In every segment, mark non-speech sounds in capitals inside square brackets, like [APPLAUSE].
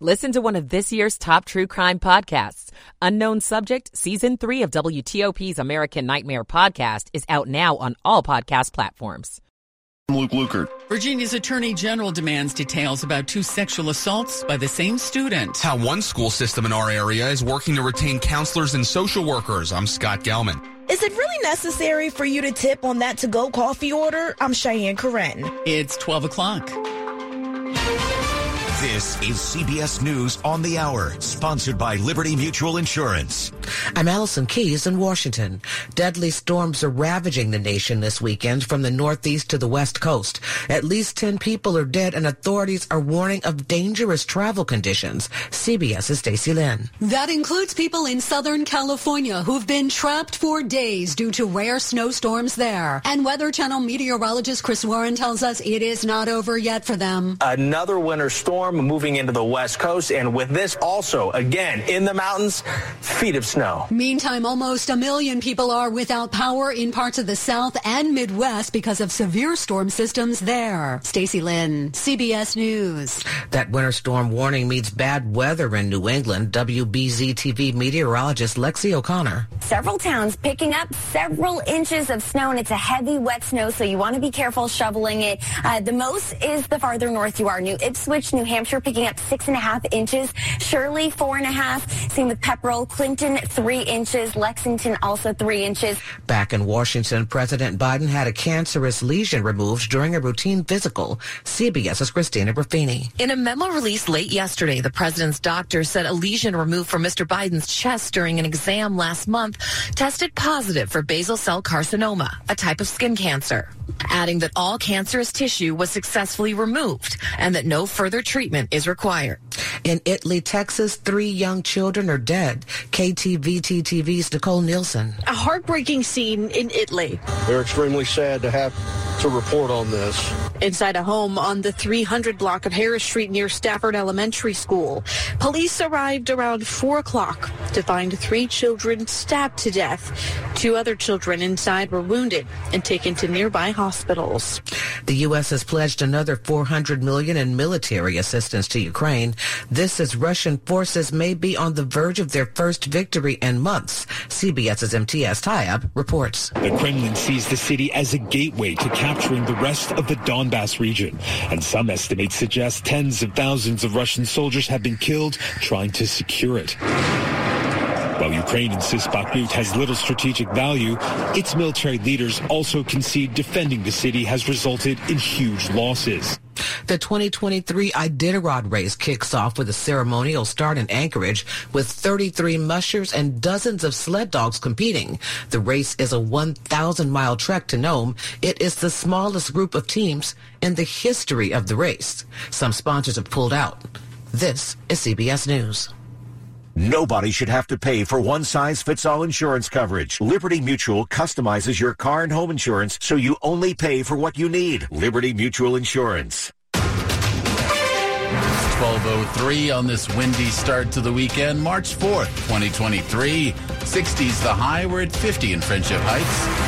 Listen to one of this year's top true crime podcasts. Unknown Subject, Season 3 of WTOP's American Nightmare podcast is out now on all podcast platforms. I'm Luke Lukert. Virginia's Attorney General demands details about two sexual assaults by the same student. How one school system in our area is working to retain counselors and social workers. I'm Scott Gelman. Is it really necessary for you to tip on that to-go coffee order? I'm Cheyenne Corin. It's 12 o'clock. This is CBS News on the Hour, sponsored by Liberty Mutual Insurance. I'm Allison Keyes in Washington. Deadly storms are ravaging the nation this weekend from the northeast to the west coast. At least 10 people are dead and authorities are warning of dangerous travel conditions. CBS's Stacy Lynn. That includes people in Southern California who've been trapped for days due to rare snowstorms there. And Weather Channel meteorologist Chris Warren tells us it is not over yet for them. Another winter storm moving into the west coast, and with this also, again, in the mountains, feet of snow. Meantime, almost a million people are without power in parts of the South and Midwest because of severe storm systems there. Stacy Lynn, CBS News. That winter storm warning means bad weather in New England. WBZ TV meteorologist Lexi O'Connor. Several towns picking up several inches of snow, and it's a heavy, wet snow, so you want to be careful shoveling it. Uh, the most is the farther north you are. New Ipswich, New Hampshire picking up six and a half inches. Shirley, four and a half. Same with Pepperell. Clinton, three inches. Lexington, also three inches. Back in Washington, President Biden had a cancerous lesion removed during a routine physical. CBS's Christina Ruffini. In a memo released late yesterday, the president's doctor said a lesion removed from Mr. Biden's chest during an exam last month tested positive for basal cell carcinoma, a type of skin cancer, adding that all cancerous tissue was successfully removed and that no further treatment is required. In Italy, Texas, three young children are dead. KTVT TV's Nicole Nielsen. A heartbreaking scene in Italy. They're extremely sad to have to report on this. Inside a home on the 300 block of Harris Street near Stafford Elementary School, police arrived around 4 o'clock to find three children stabbed to death. Two other children inside were wounded and taken to nearby hospitals. The U.S. has pledged another 400 million in military assistance to Ukraine. This as Russian forces may be on the verge of their first victory in months. CBS's Imtiaz Tyab reports. The Kremlin sees the city as a gateway to capturing the rest of the Donbass region, and some estimates suggest tens of thousands of Russian soldiers have been killed trying to secure it. While Ukraine insists Bakhmut has little strategic value, its military leaders also concede defending the city has resulted in huge losses. The 2023 Iditarod race kicks off with a ceremonial start in Anchorage with 33 mushers and dozens of sled dogs competing. The race is a 1,000 mile trek to Nome. It is the smallest group of teams in the history of the race. Some sponsors have pulled out. This is CBS News. Nobody should have to pay for one-size-fits-all insurance coverage. Liberty Mutual customizes your car and home insurance so you only pay for what you need. Liberty Mutual Insurance. 1203 on this windy start to the weekend, March 4th, 2023. 60s the high. We're at 50 in Friendship Heights.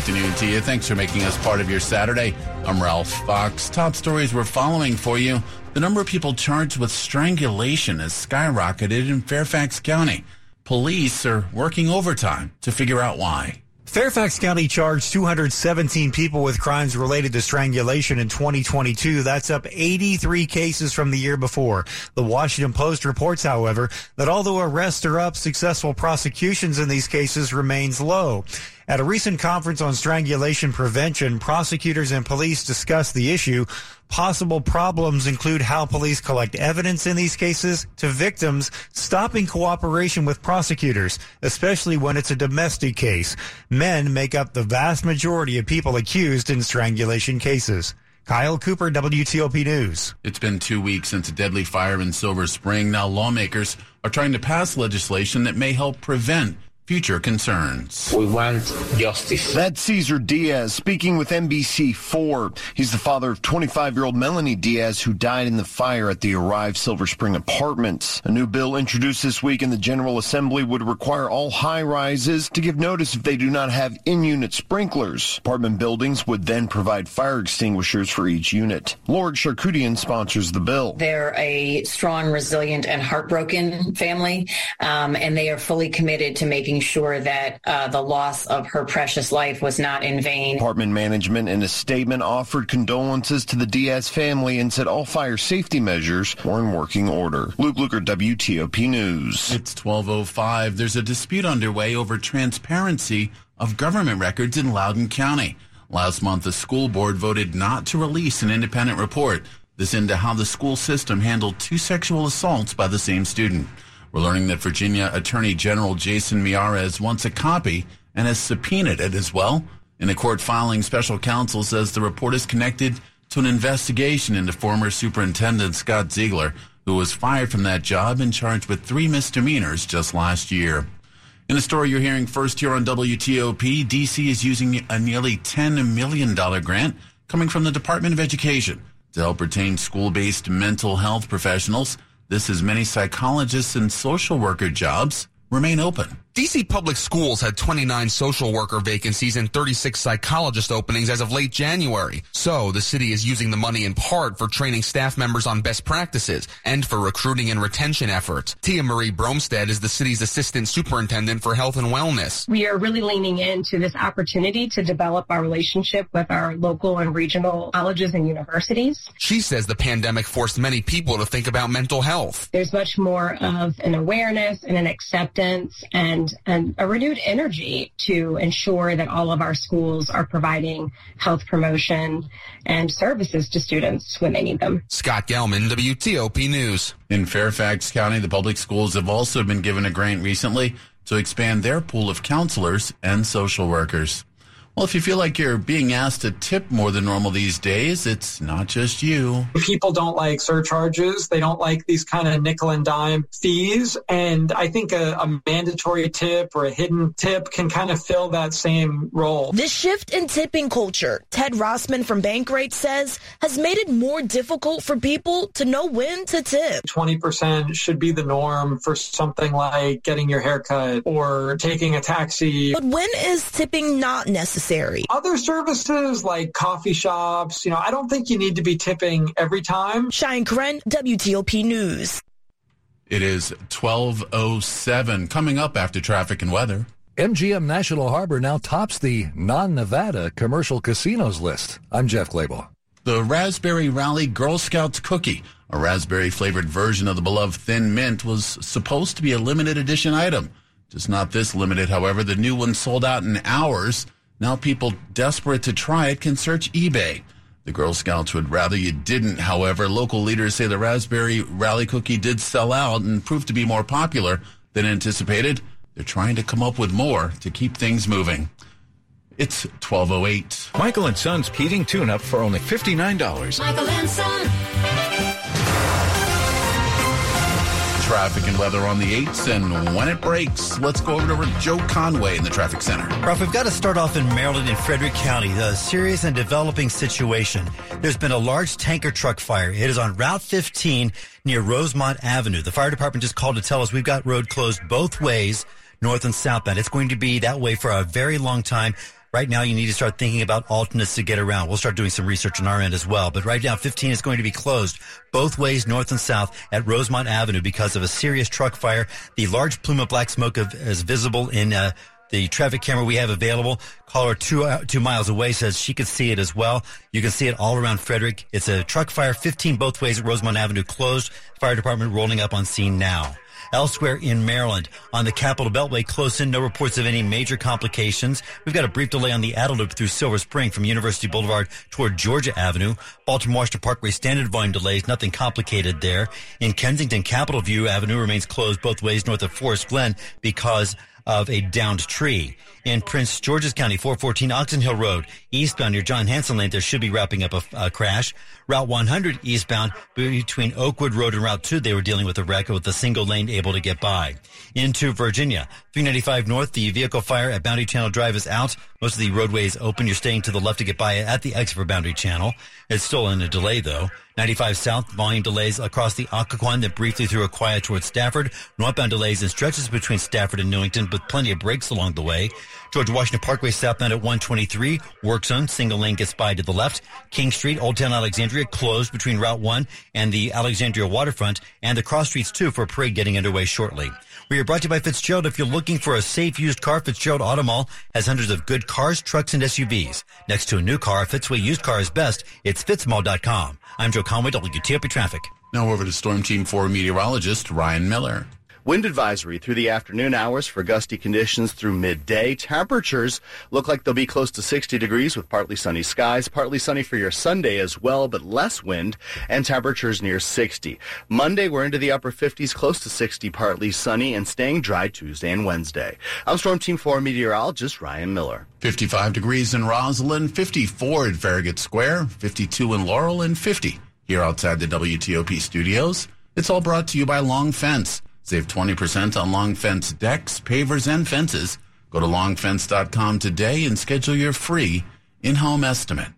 Afternoon to you. Thanks for making us part of your Saturday. I'm Ralph Fox. Top stories we're following for you. The number of people charged with strangulation has skyrocketed in Fairfax County. Police are working overtime to figure out why. Fairfax County charged 217 people with crimes related to strangulation in 2022. That's up 83 cases from the year before. The Washington Post reports, however, that although arrests are up, successful prosecutions in these cases remains low. At a recent conference on strangulation prevention, prosecutors and police discussed the issue. Possible problems include how police collect evidence in these cases to victims stopping cooperation with prosecutors, especially when it's a domestic case. Men make up the vast majority of people accused in strangulation cases. Kyle Cooper, WTOP News. It's been two weeks since a deadly fire in Silver Spring. Now lawmakers are trying to pass legislation that may help prevent future concerns. We want justice. That's Cesar Diaz speaking with NBC4. He's the father of 25 year old Melanie Diaz, who died in the fire at the Arrive Silver Spring Apartments. A new bill introduced this week in the General Assembly would require all high rises to give notice if they do not have in unit sprinklers. Apartment buildings would then provide fire extinguishers for each unit. Lorig Charkoudian sponsors the bill. They're a strong, resilient, and heartbroken family, um, and they are fully committed to making sure that uh, the loss of her precious life was not in vain. Apartment management in a statement offered condolences to the Diaz family and said all fire safety measures were in working order. Luke Lukert, WTOP News. It's 1205. There's a dispute underway over transparency of government records in Loudoun County. Last month, the school board voted not to release an independent report. This into how the school system handled two sexual assaults by the same student. We're learning that Virginia Attorney General Jason Miyares wants a copy and has subpoenaed it as well. In a court filing, special counsel says the report is connected to an investigation into former Superintendent Scott Ziegler, who was fired from that job and charged with three misdemeanors just last year. In a story you're hearing first here on WTOP, DC is using a nearly $10 million grant coming from the Department of Education to help retain school-based mental health professionals. This is many psychologists and social worker jobs remain open. DC Public Schools had 29 social worker vacancies and 36 psychologist openings as of late January. So the city is using the money in part for training staff members on best practices and for recruiting and retention efforts. Tia Marie Brumsted is the city's assistant superintendent for health and wellness. We are really leaning into this opportunity to develop our relationship with our local and regional colleges and universities. She says the pandemic forced many people to think about mental health. There's much more of an awareness and an acceptance and and a renewed energy to ensure that all of our schools are providing health promotion and services to students when they need them. Scott Gelman, WTOP News. In Fairfax County, the public schools have also been given a grant recently to expand their pool of counselors and social workers. Well, if you feel like you're being asked to tip more than normal these days, it's not just you. People don't like surcharges. They don't like these kind of nickel and dime fees. And I think a, a, mandatory tip or a hidden tip can kind of fill that same role. This shift in tipping culture, Ted Rossman from Bankrate says, has made it more difficult for people to know when to tip. 20% should be the norm for something like getting your haircut or taking a taxi. But when is tipping not necessary? Necessary. Other services like coffee shops, you know, I don't think you need to be tipping every time. Cheyenne Corin, WTOP News. It is 1207 coming up after traffic and weather. MGM National Harbor now tops the non-Nevada commercial casinos list. I'm Jeff Clabaugh. The Raspberry Rally Girl Scouts cookie, a raspberry flavored version of the beloved Thin Mint, was supposed to be a limited edition item. Just not this limited, however. The new one sold out in hours. Now people desperate to try it can search eBay. The Girl Scouts would rather you didn't, however. Local leaders say the Raspberry Rally Cookie did sell out and proved to be more popular than anticipated. They're trying to come up with more to keep things moving. It's 1208. Michael and Son's heating tune-up for only $59. Michael and Son. Traffic and weather on the 8s and when it breaks. Let's go over to Joe Conway in the traffic center. Ralph, we've got to start off in Maryland in Frederick County. A serious and developing situation. There's been a large tanker truck fire. It is on Route 15 near Rosemont Avenue. The fire department just called to tell us we've got road closed both ways, north and southbound. It's going to be that way for a very long time. Right now, you need to start thinking about alternates to get around. We'll start doing some research on our end as well. But right now, 15 is going to be closed both ways, north and south, at Rosemont Avenue because of a serious truck fire. The large plume of black smoke is visible in uh, the traffic camera we have available. Caller two uh, two miles away says she could see it as well. You can see it all around Frederick. It's a truck fire, 15 both ways at Rosemont Avenue, closed. Fire department rolling up on scene now. Elsewhere in Maryland, on the Capital Beltway, close in, no reports of any major complications. We've got a brief delay on the Outer Loop through Silver Spring from University Boulevard toward Georgia Avenue. Baltimore Washington Parkway standard volume delays, nothing complicated there. In Kensington, Capitol View Avenue remains closed both ways north of Forest Glen because of a downed tree. In Prince George's County, 414 Oxon Hill Road, eastbound near John Hanson Lane, there should be wrapping up a, a crash. Route 100 eastbound between Oakwood Road and Route 2, they were dealing with a wreck with a single lane able to get by. Into Virginia, 395 North, the vehicle fire at Boundary Channel Drive is out. Most of the roadway is open. You're staying to the left to get by at the exit for Boundary Channel. It's still in a delay though. 95 South, volume delays across the Occoquan that briefly through a quiet towards Stafford. Northbound delays and stretches between Stafford and Newington, but plenty of breaks along the way. George Washington Parkway southbound at 123. Work zone, single lane gets by to the left. King Street, Old Town Alexandria closed between Route 1 and the Alexandria waterfront and the cross streets too for a parade getting underway shortly. We are brought to you by Fitzgerald. If you're looking for a safe used car, Fitzgerald Auto Mall has hundreds of good cars, trucks, and SUVs. Next to a new car, Fitzway used car is best. It's fitzmall.com. I'm Joe Conway, WTOP Traffic. Now over to Storm Team 4 meteorologist Ryan Miller. Wind advisory through the afternoon hours for gusty conditions through midday. Temperatures look like they'll be close to 60 degrees with partly sunny skies, partly sunny for your Sunday as well, but less wind and temperatures near 60. Monday, we're into the upper 50s, close to 60, partly sunny and staying dry Tuesday and Wednesday. I'm Storm Team 4 meteorologist Ryan Miller. 55 degrees in Rosslyn, 54 at Farragut Square, 52 in Laurel, and 50 here outside the WTOP studios. It's all brought to you by Long Fence. Save 20% on Long Fence decks, pavers, and fences. Go to longfence.com today and schedule your free in-home estimate.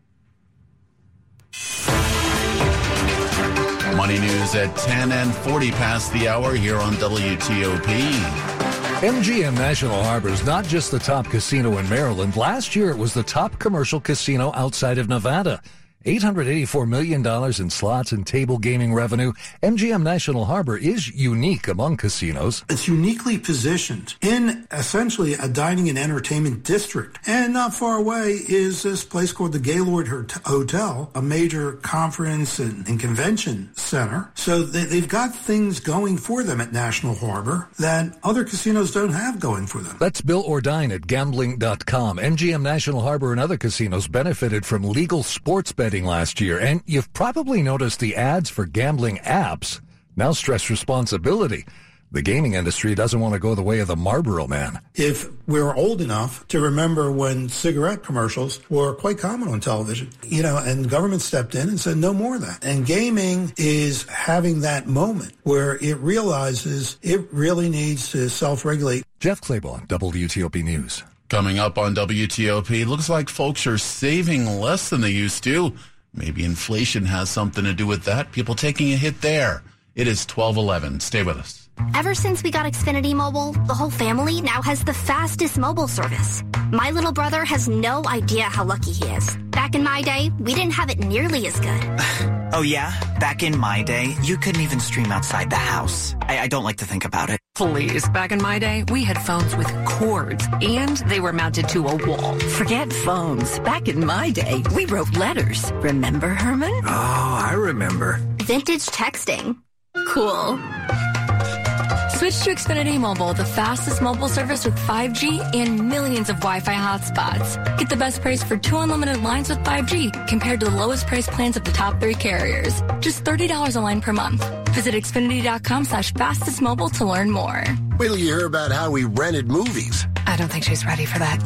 Money news at 10 and 40 past the hour here on WTOP. MGM National Harbor is not just the top casino in Maryland. Last year, it was the top commercial casino outside of Nevada. $884 million in slots and table gaming revenue. MGM National Harbor is unique among casinos. It's uniquely positioned in essentially a dining and entertainment district. And not far away is this place called the Gaylord Hotel, a major conference and, and convention center. So they, they've got things going for them at National Harbor that other casinos don't have going for them. That's Bill Ordine at gambling.com. MGM National Harbor and other casinos benefited from legal sports betting last year, and you've probably noticed the ads for gambling apps now stress responsibility. The gaming industry doesn't want to go the way of the Marlboro man. If we're old enough to remember when cigarette commercials were quite common on television, you know, and the government stepped in and said no more of that. And gaming is having that moment where it realizes it really needs to self-regulate. Jeff Clabaugh, WTOP News. Coming up on WTOP, looks like folks are saving less than they used to. Maybe inflation has something to do with that. People taking a hit there. It is 1211. Stay with us. Ever since we got Xfinity Mobile, the whole family now has the fastest mobile service. My little brother has no idea how lucky he is. Back in my day, we didn't have it nearly as good. [LAUGHS] oh, yeah? Back in my day, you couldn't even stream outside the house. I, I don't like to think about it. Please, back in my day, we had phones with cords, and they were mounted to a wall. Forget phones. Back in my day, we wrote letters. Remember, Herman? Oh, I remember. Vintage texting. Cool. Switch to Xfinity Mobile, the fastest mobile service with 5G and millions of Wi-Fi hotspots. Get the best price for two unlimited lines with 5G compared to the lowest price plans of the top three carriers. Just $30 a line per month. Visit Xfinity.com slash fastest mobile to learn more. Wait till you hear about how we rented movies. I don't think she's ready for that.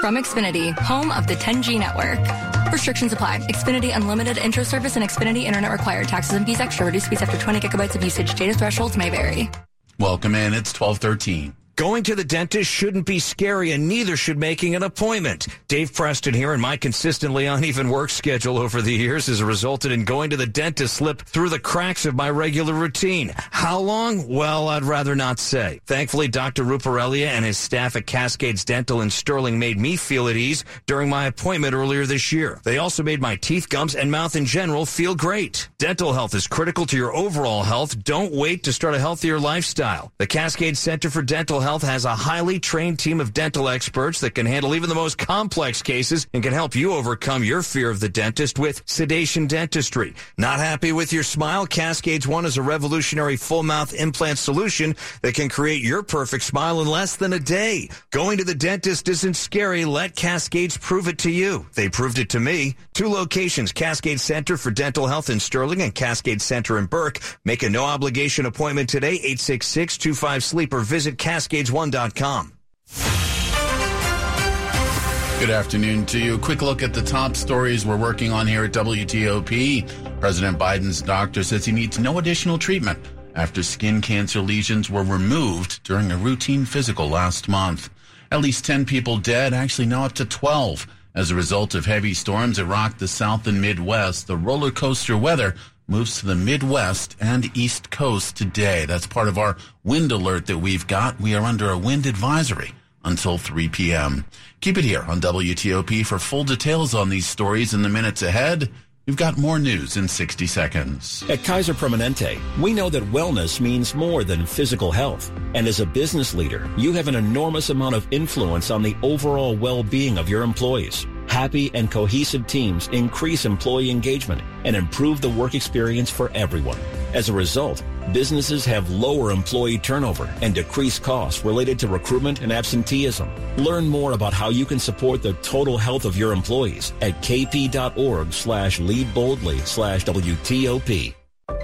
From Xfinity, home of the 10G network. Restrictions apply. Xfinity Unlimited intro service and Xfinity Internet required. Taxes and fees extra. Reduced speeds after 20 gigabytes of usage. Data thresholds may vary. Welcome in. It's 1213. Going to the dentist shouldn't be scary, and neither should making an appointment. Dave Preston here, and my consistently uneven work schedule over the years has resulted in going to the dentist slip through the cracks of my regular routine. How long? Well, I'd rather not say. Thankfully, Dr. Ruparelia and his staff at Cascades Dental in Sterling made me feel at ease during my appointment earlier this year. They also made my teeth, gums, and mouth in general feel great. Dental health is critical to your overall health. Don't wait to start a healthier lifestyle. The Cascades Center for Dental Health has a highly trained team of dental experts that can handle even the most complex cases and can help you overcome your fear of the dentist with sedation dentistry. Not happy with your smile? Cascades One is a revolutionary full mouth implant solution that can create your perfect smile in less than a day. Going to the dentist isn't scary. Let Cascades prove it to you. They proved it to me. Two locations, Cascade Center for Dental Health in Sterling and Cascade Center in Burke. Make a no obligation appointment today, 866-25-SLEEP or visit Cascades1.com. Good afternoon to you. Quick look at the top stories we're working on here at WTOP. President Biden's doctor says he needs no additional treatment after skin cancer lesions were removed during a routine physical last month. At least 10 people dead, actually now up to 12. As a result of heavy storms that rocked the South and Midwest, the roller coaster weather moves to the Midwest and East Coast today. That's part of our wind alert that we've got. We are under a wind advisory until 3 p.m. Keep it here on WTOP for full details on these stories in the minutes ahead. We've got more news in 60 seconds. At Kaiser Permanente, we know that wellness means more than physical health. And as a business leader, you have an enormous amount of influence on the overall well-being of your employees. Happy and cohesive teams increase employee engagement and improve the work experience for everyone. As a result, businesses have lower employee turnover and decreased costs related to recruitment and absenteeism. Learn more about how you can support the total health of your employees at kp.org slash lead boldly slash WTOP.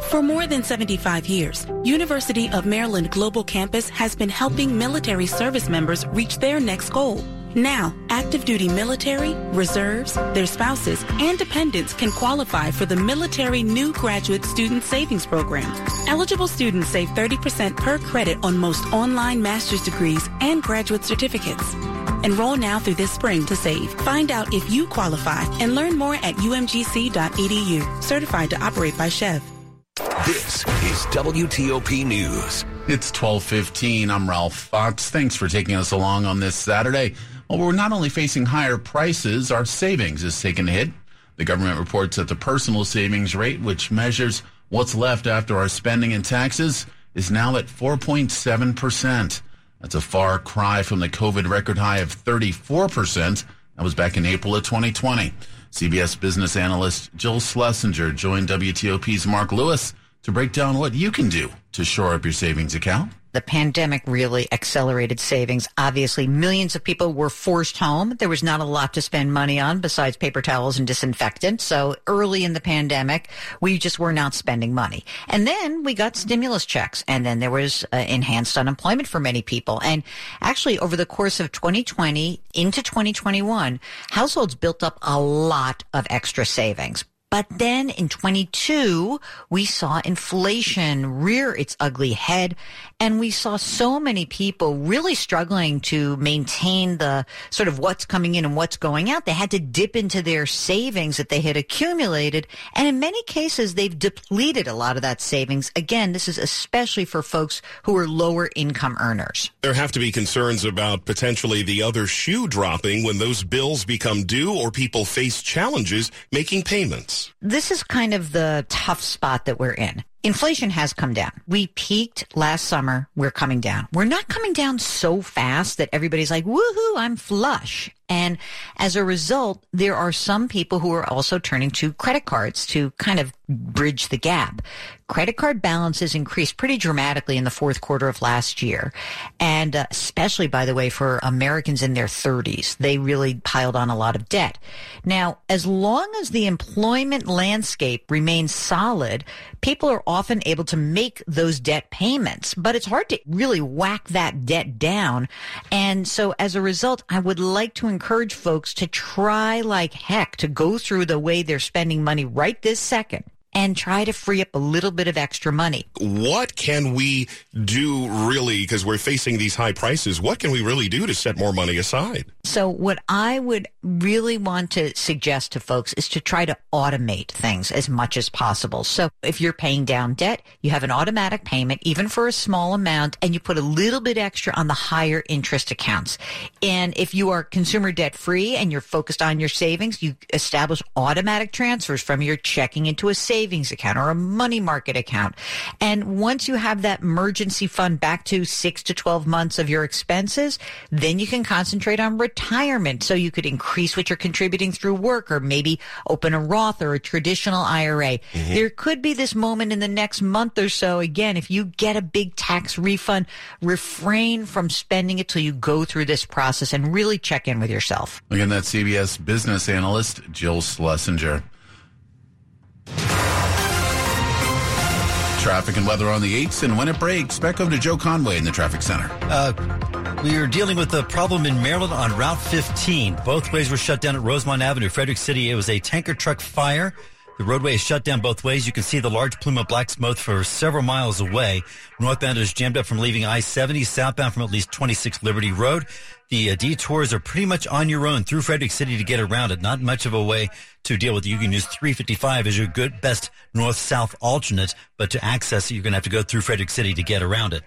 For more than 75 years, University of Maryland Global Campus has been helping military service members reach their next goal. Now, active duty military, reserves, their spouses, and dependents can qualify for the Military New Graduate Student Savings Program. Eligible students save 30% per credit on most online master's degrees and graduate certificates. Enroll now through this spring to save. Find out if you qualify and learn more at umgc.edu. Certified to operate by SCHEV. This is WTOP News. It's 12:15. I'm Ralph Fox. Thanks for taking us along on this Saturday. Well, we're not only facing higher prices, our savings is taking a hit. The government reports that the personal savings rate, which measures what's left after our spending and taxes, is now at 4.7%. That's a far cry from the COVID record high of 34%. That was back in April of 2020. CBS business analyst Jill Schlesinger joined WTOP's Mark Lewis to break down what you can do to shore up your savings account. The pandemic really accelerated savings. Obviously, millions of people were forced home. There was not a lot to spend money on besides paper towels and disinfectant. So early in the pandemic, we just were not spending money. And then we got stimulus checks and then there was uh, enhanced unemployment for many people. And actually over the course of 2020 into 2021, households built up a lot of extra savings. But then in 22, we saw inflation rear its ugly head and we saw so many people really struggling to maintain the sort of what's coming in and what's going out. They had to dip into their savings that they had accumulated. And in many cases, they've depleted a lot of that savings. Again, this is especially for folks who are lower income earners. There have to be concerns about potentially the other shoe dropping when those bills become due or people face challenges making payments. This is kind of the tough spot that we're in. Inflation has come down. We peaked last summer. We're coming down. We're not coming down so fast that everybody's like, woohoo, I'm flush. And as a result, there are some people who are also turning to credit cards to kind of bridge the gap. Credit card balances increased pretty dramatically in the fourth quarter of last year. And uh, especially, by the way, for Americans in their 30s, they really piled on a lot of debt. Now, as long as the employment landscape remains solid, people are often able to make those debt payments, but it's hard to really whack that debt down. And so as a result, I would like to encourage folks to try like heck to go through the way they're spending money right this second and try to free up a little bit of extra money. What can we do really, because we're facing these high prices, what can we really do to set more money aside? So what I would really want to suggest to folks is to try to automate things as much as possible. So if you're paying down debt, you have an automatic payment, even for a small amount, and you put a little bit extra on the higher interest accounts. And if you are consumer debt free and you're focused on your savings, you establish automatic transfers from your checking into a savings savings account or a money market account. And once you have that emergency fund back to six to 12 months of your expenses, then you can concentrate on retirement. So you could increase what you're contributing through work or maybe open a Roth or a traditional IRA. Mm-hmm. There could be this moment in the next month or so. Again, if you get a big tax refund, refrain from spending it till you go through this process and really check in with yourself. Again, that's CBS business analyst Jill Schlesinger. Traffic and weather on the 8s, and when it breaks, back over to Joe Conway in the traffic center. Uh, We are dealing with a problem in Maryland on Route 15. Both ways were shut down at Rosemont Avenue, Frederick City. It was a tanker truck fire. The roadway is shut down both ways. You can see the large plume of black smoke for several miles away. Northbound is jammed up from leaving I-70, southbound from at least 26 Liberty Road. The uh, detours are pretty much on your own through Frederick City to get around it. Not much of a way to deal with it. You can use 355 as your good, best north-south alternate, but to access it, you're going to have to go through Frederick City to get around it.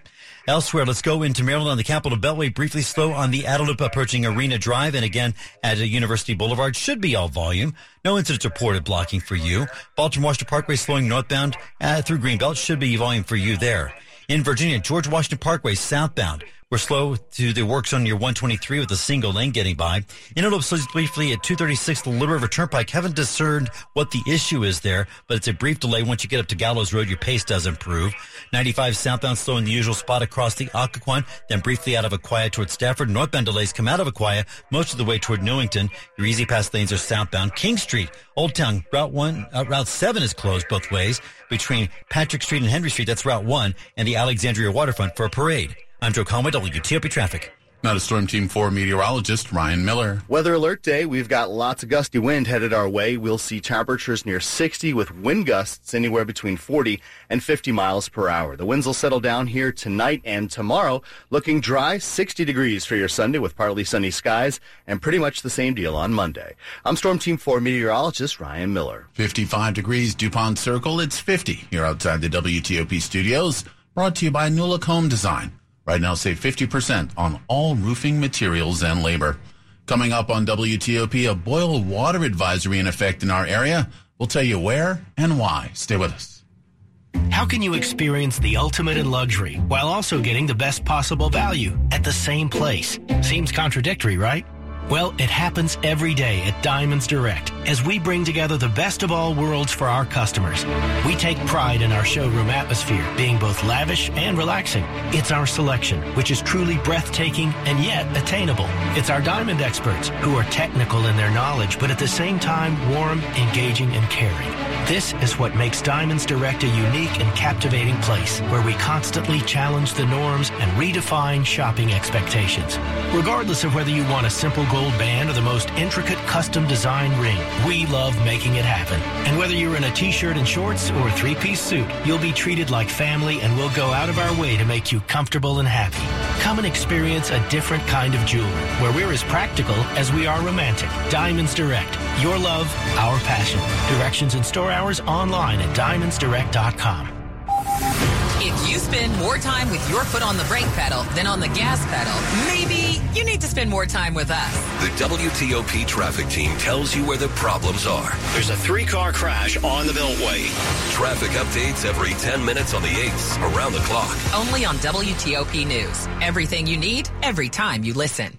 Elsewhere, let's go into Maryland on the Capitol Beltway. Briefly slow on the Outer Loop approaching Arena Drive, and again at University Boulevard should be all volume. No incidents reported blocking for you. Baltimore Washington Parkway slowing northbound uh, through Greenbelt should be volume for you there. In Virginia, George Washington Parkway southbound we're slow to the works on your 123 with a single lane getting by. Inner Loop slows briefly at 236 the Little River Turnpike. Haven't discerned what the issue is there, but it's a brief delay. Once you get up to Gallows Road, your pace does improve. 95 southbound slow in the usual spot across the Occoquan, then briefly out of Aquia toward Stafford. Northbound delays come out of Aquia most of the way toward Newington. Your easy pass lanes are southbound. King Street, Old Town, Route 1, uh, Route 7 is closed both ways between Patrick Street and Henry Street. That's Route 1 and the Alexandria waterfront for a parade. I'm Joe Conway, WTOP Traffic. Now to Storm Team 4 meteorologist Ryan Miller. Weather alert day. We've got lots of gusty wind headed our way. We'll see temperatures near 60 with wind gusts anywhere between 40 and 50 miles per hour. The winds will settle down here tonight and tomorrow. Looking dry, 60 degrees for your Sunday with partly sunny skies and pretty much the same deal on Monday. I'm Storm Team 4 meteorologist Ryan Miller. 55 degrees DuPont Circle. It's 50 here outside the WTOP studios. Brought to you by Nula Home Design. Right now, save 50% on all roofing materials and labor. Coming up on WTOP, a boil water advisory in effect in our area. We'll tell you where and why. Stay with us. How can you experience the ultimate in luxury while also getting the best possible value at the same place? Seems contradictory, right? Well, it happens every day at Diamonds Direct as we bring together the best of all worlds for our customers. We take pride in our showroom atmosphere being both lavish and relaxing. It's our selection, which is truly breathtaking and yet attainable. It's our diamond experts who are technical in their knowledge, but at the same time warm, engaging, and caring. This is what makes Diamonds Direct a unique and captivating place where we constantly challenge the norms and redefine shopping expectations. Regardless of whether you want a simple gold band or the most intricate custom design ring, we love making it happen. And whether you're in a t-shirt and shorts or a three-piece suit, you'll be treated like family and we'll go out of our way to make you comfortable and happy. Come and experience a different kind of jewelry where we're as practical as we are romantic. Diamonds Direct. Your love, our passion. Directions and store hours online at diamondsdirect.com. If you spend more time with your foot on the brake pedal than on the gas pedal, maybe you need to spend more time with us. The WTOP traffic team tells you where the problems are. There's a three car crash on the Beltway. Traffic updates every 10 minutes on the 8s around the clock. Only on WTOP News. Everything you need, every time you listen.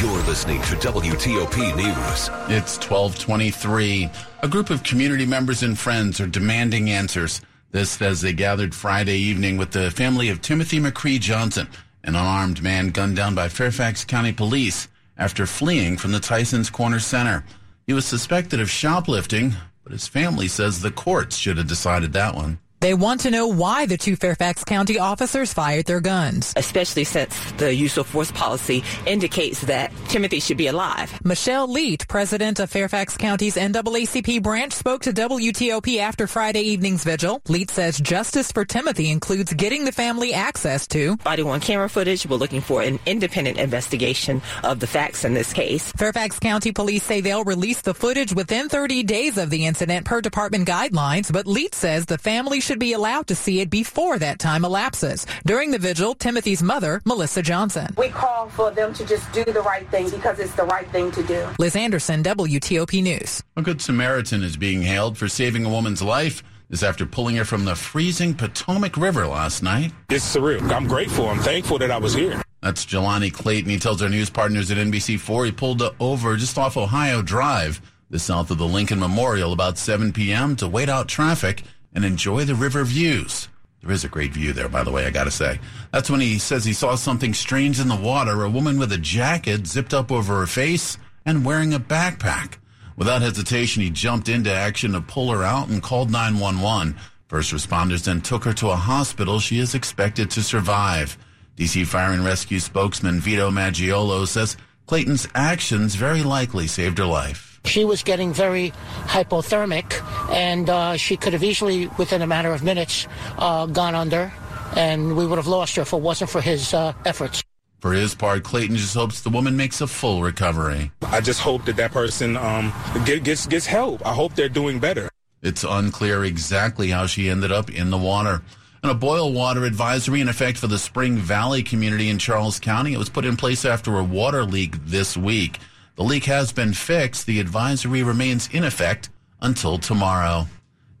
You're listening to WTOP News. It's 1223. A group of community members and friends are demanding answers. This as they gathered Friday evening with the family of Timothy McCree Johnson, an unarmed man gunned down by Fairfax County Police after fleeing from the Tysons Corner Center. He was suspected of shoplifting, but his family says the courts should have decided that one. They want to know why the two Fairfax County officers fired their guns. Especially since the use of force policy indicates that Timothy should be alive. Michelle Leete, president of Fairfax County's NAACP branch, spoke to WTOP after Friday evening's vigil. Leete says justice for Timothy includes getting the family access to body worn camera footage. We're looking for an independent investigation of the facts in this case. Fairfax County police say they'll release the footage within 30 days of the incident per department guidelines, but Leete says the family should be allowed to see it before that time elapses. During the vigil, Timothy's mother, Melissa Johnson. We call for them to just do the right thing because it's the right thing to do. Liz Anderson, WTOP News. A good Samaritan is being hailed for saving a woman's life. This after pulling her from the freezing Potomac River last night. It's surreal. I'm grateful. I'm thankful that I was here. That's Jelani Clayton. He tells our news partners at NBC4 he pulled over just off Ohio Drive, the south of the Lincoln Memorial, about 7 p.m. to wait out traffic and enjoy the river views. There is a great view there, by the way, I gotta say. That's when he says he saw something strange in the water, a woman with a jacket zipped up over her face and wearing a backpack. Without hesitation, he jumped into action to pull her out and called 911. First responders then took her to a hospital. She is expected to survive. DC Fire and Rescue spokesman Vito Maggiolo says Clayton's actions very likely saved her life. She was getting very hypothermic, and uh, she could have easily, within a matter of minutes, uh, gone under, and we would have lost her if it wasn't for his uh, efforts. For his part, Clayton just hopes the woman makes a full recovery. I just hope that that person um, gets gets help. I hope they're doing better. It's unclear exactly how she ended up in the water. And a boil water advisory in effect for the Spring Valley community in Charles County. It was put in place after a water leak this week. The leak has been fixed. The advisory remains in effect until tomorrow.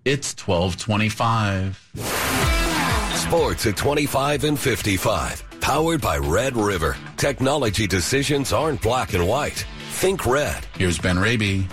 It's 1225. Sports at 25 and 55. Powered by Red River. Technology decisions aren't black and white. Think red. Here's Ben Raby.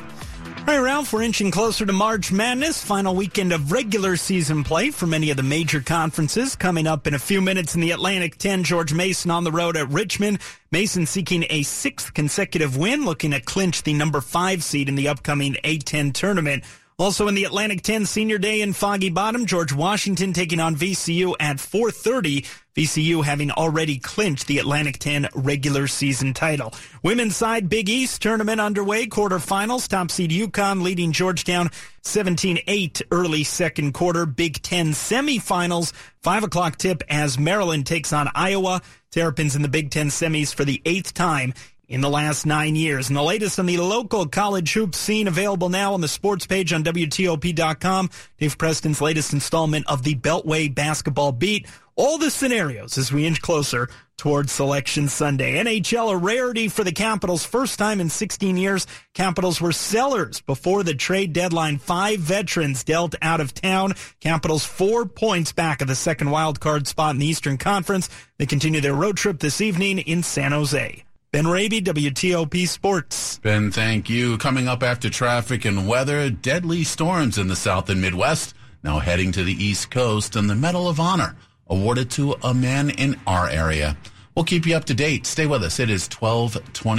All right, Ralph, we're inching closer to March Madness, final weekend of regular season play for many of the major conferences. Coming up in a few minutes in the Atlantic 10, George Mason on the road at Richmond. Mason seeking a sixth consecutive win, looking to clinch the number five seed in the upcoming A10 tournament. Also in the Atlantic 10 Senior Day in Foggy Bottom, George Washington taking on VCU at 4:30. VCU having already clinched the Atlantic 10 regular season title. Women's side Big East tournament underway, quarterfinals. Top seed UConn leading Georgetown 17-8 early second quarter. Big 10 semifinals. Five o'clock tip as Maryland takes on Iowa. Terrapins in the Big Ten semis for the eighth time in the last nine years. And the latest on the local college hoops scene available now on the sports page on WTOP.com. Dave Preston's latest installment of the Beltway Basketball Beat. All the scenarios as we inch closer towards Selection Sunday. NHL a rarity for the Capitals. First time in 16 years, Capitals were sellers before the trade deadline. Five veterans dealt out of town. Capitals four points back of the second wild card spot in the Eastern Conference. They continue their road trip this evening in San Jose. Ben Raby, WTOP Sports. Ben, thank you. Coming up after traffic and weather, deadly storms in the South and Midwest. Now heading to the East Coast and the Medal of Honor awarded to a man in our area. We'll keep you up to date. Stay with us. It is 1220.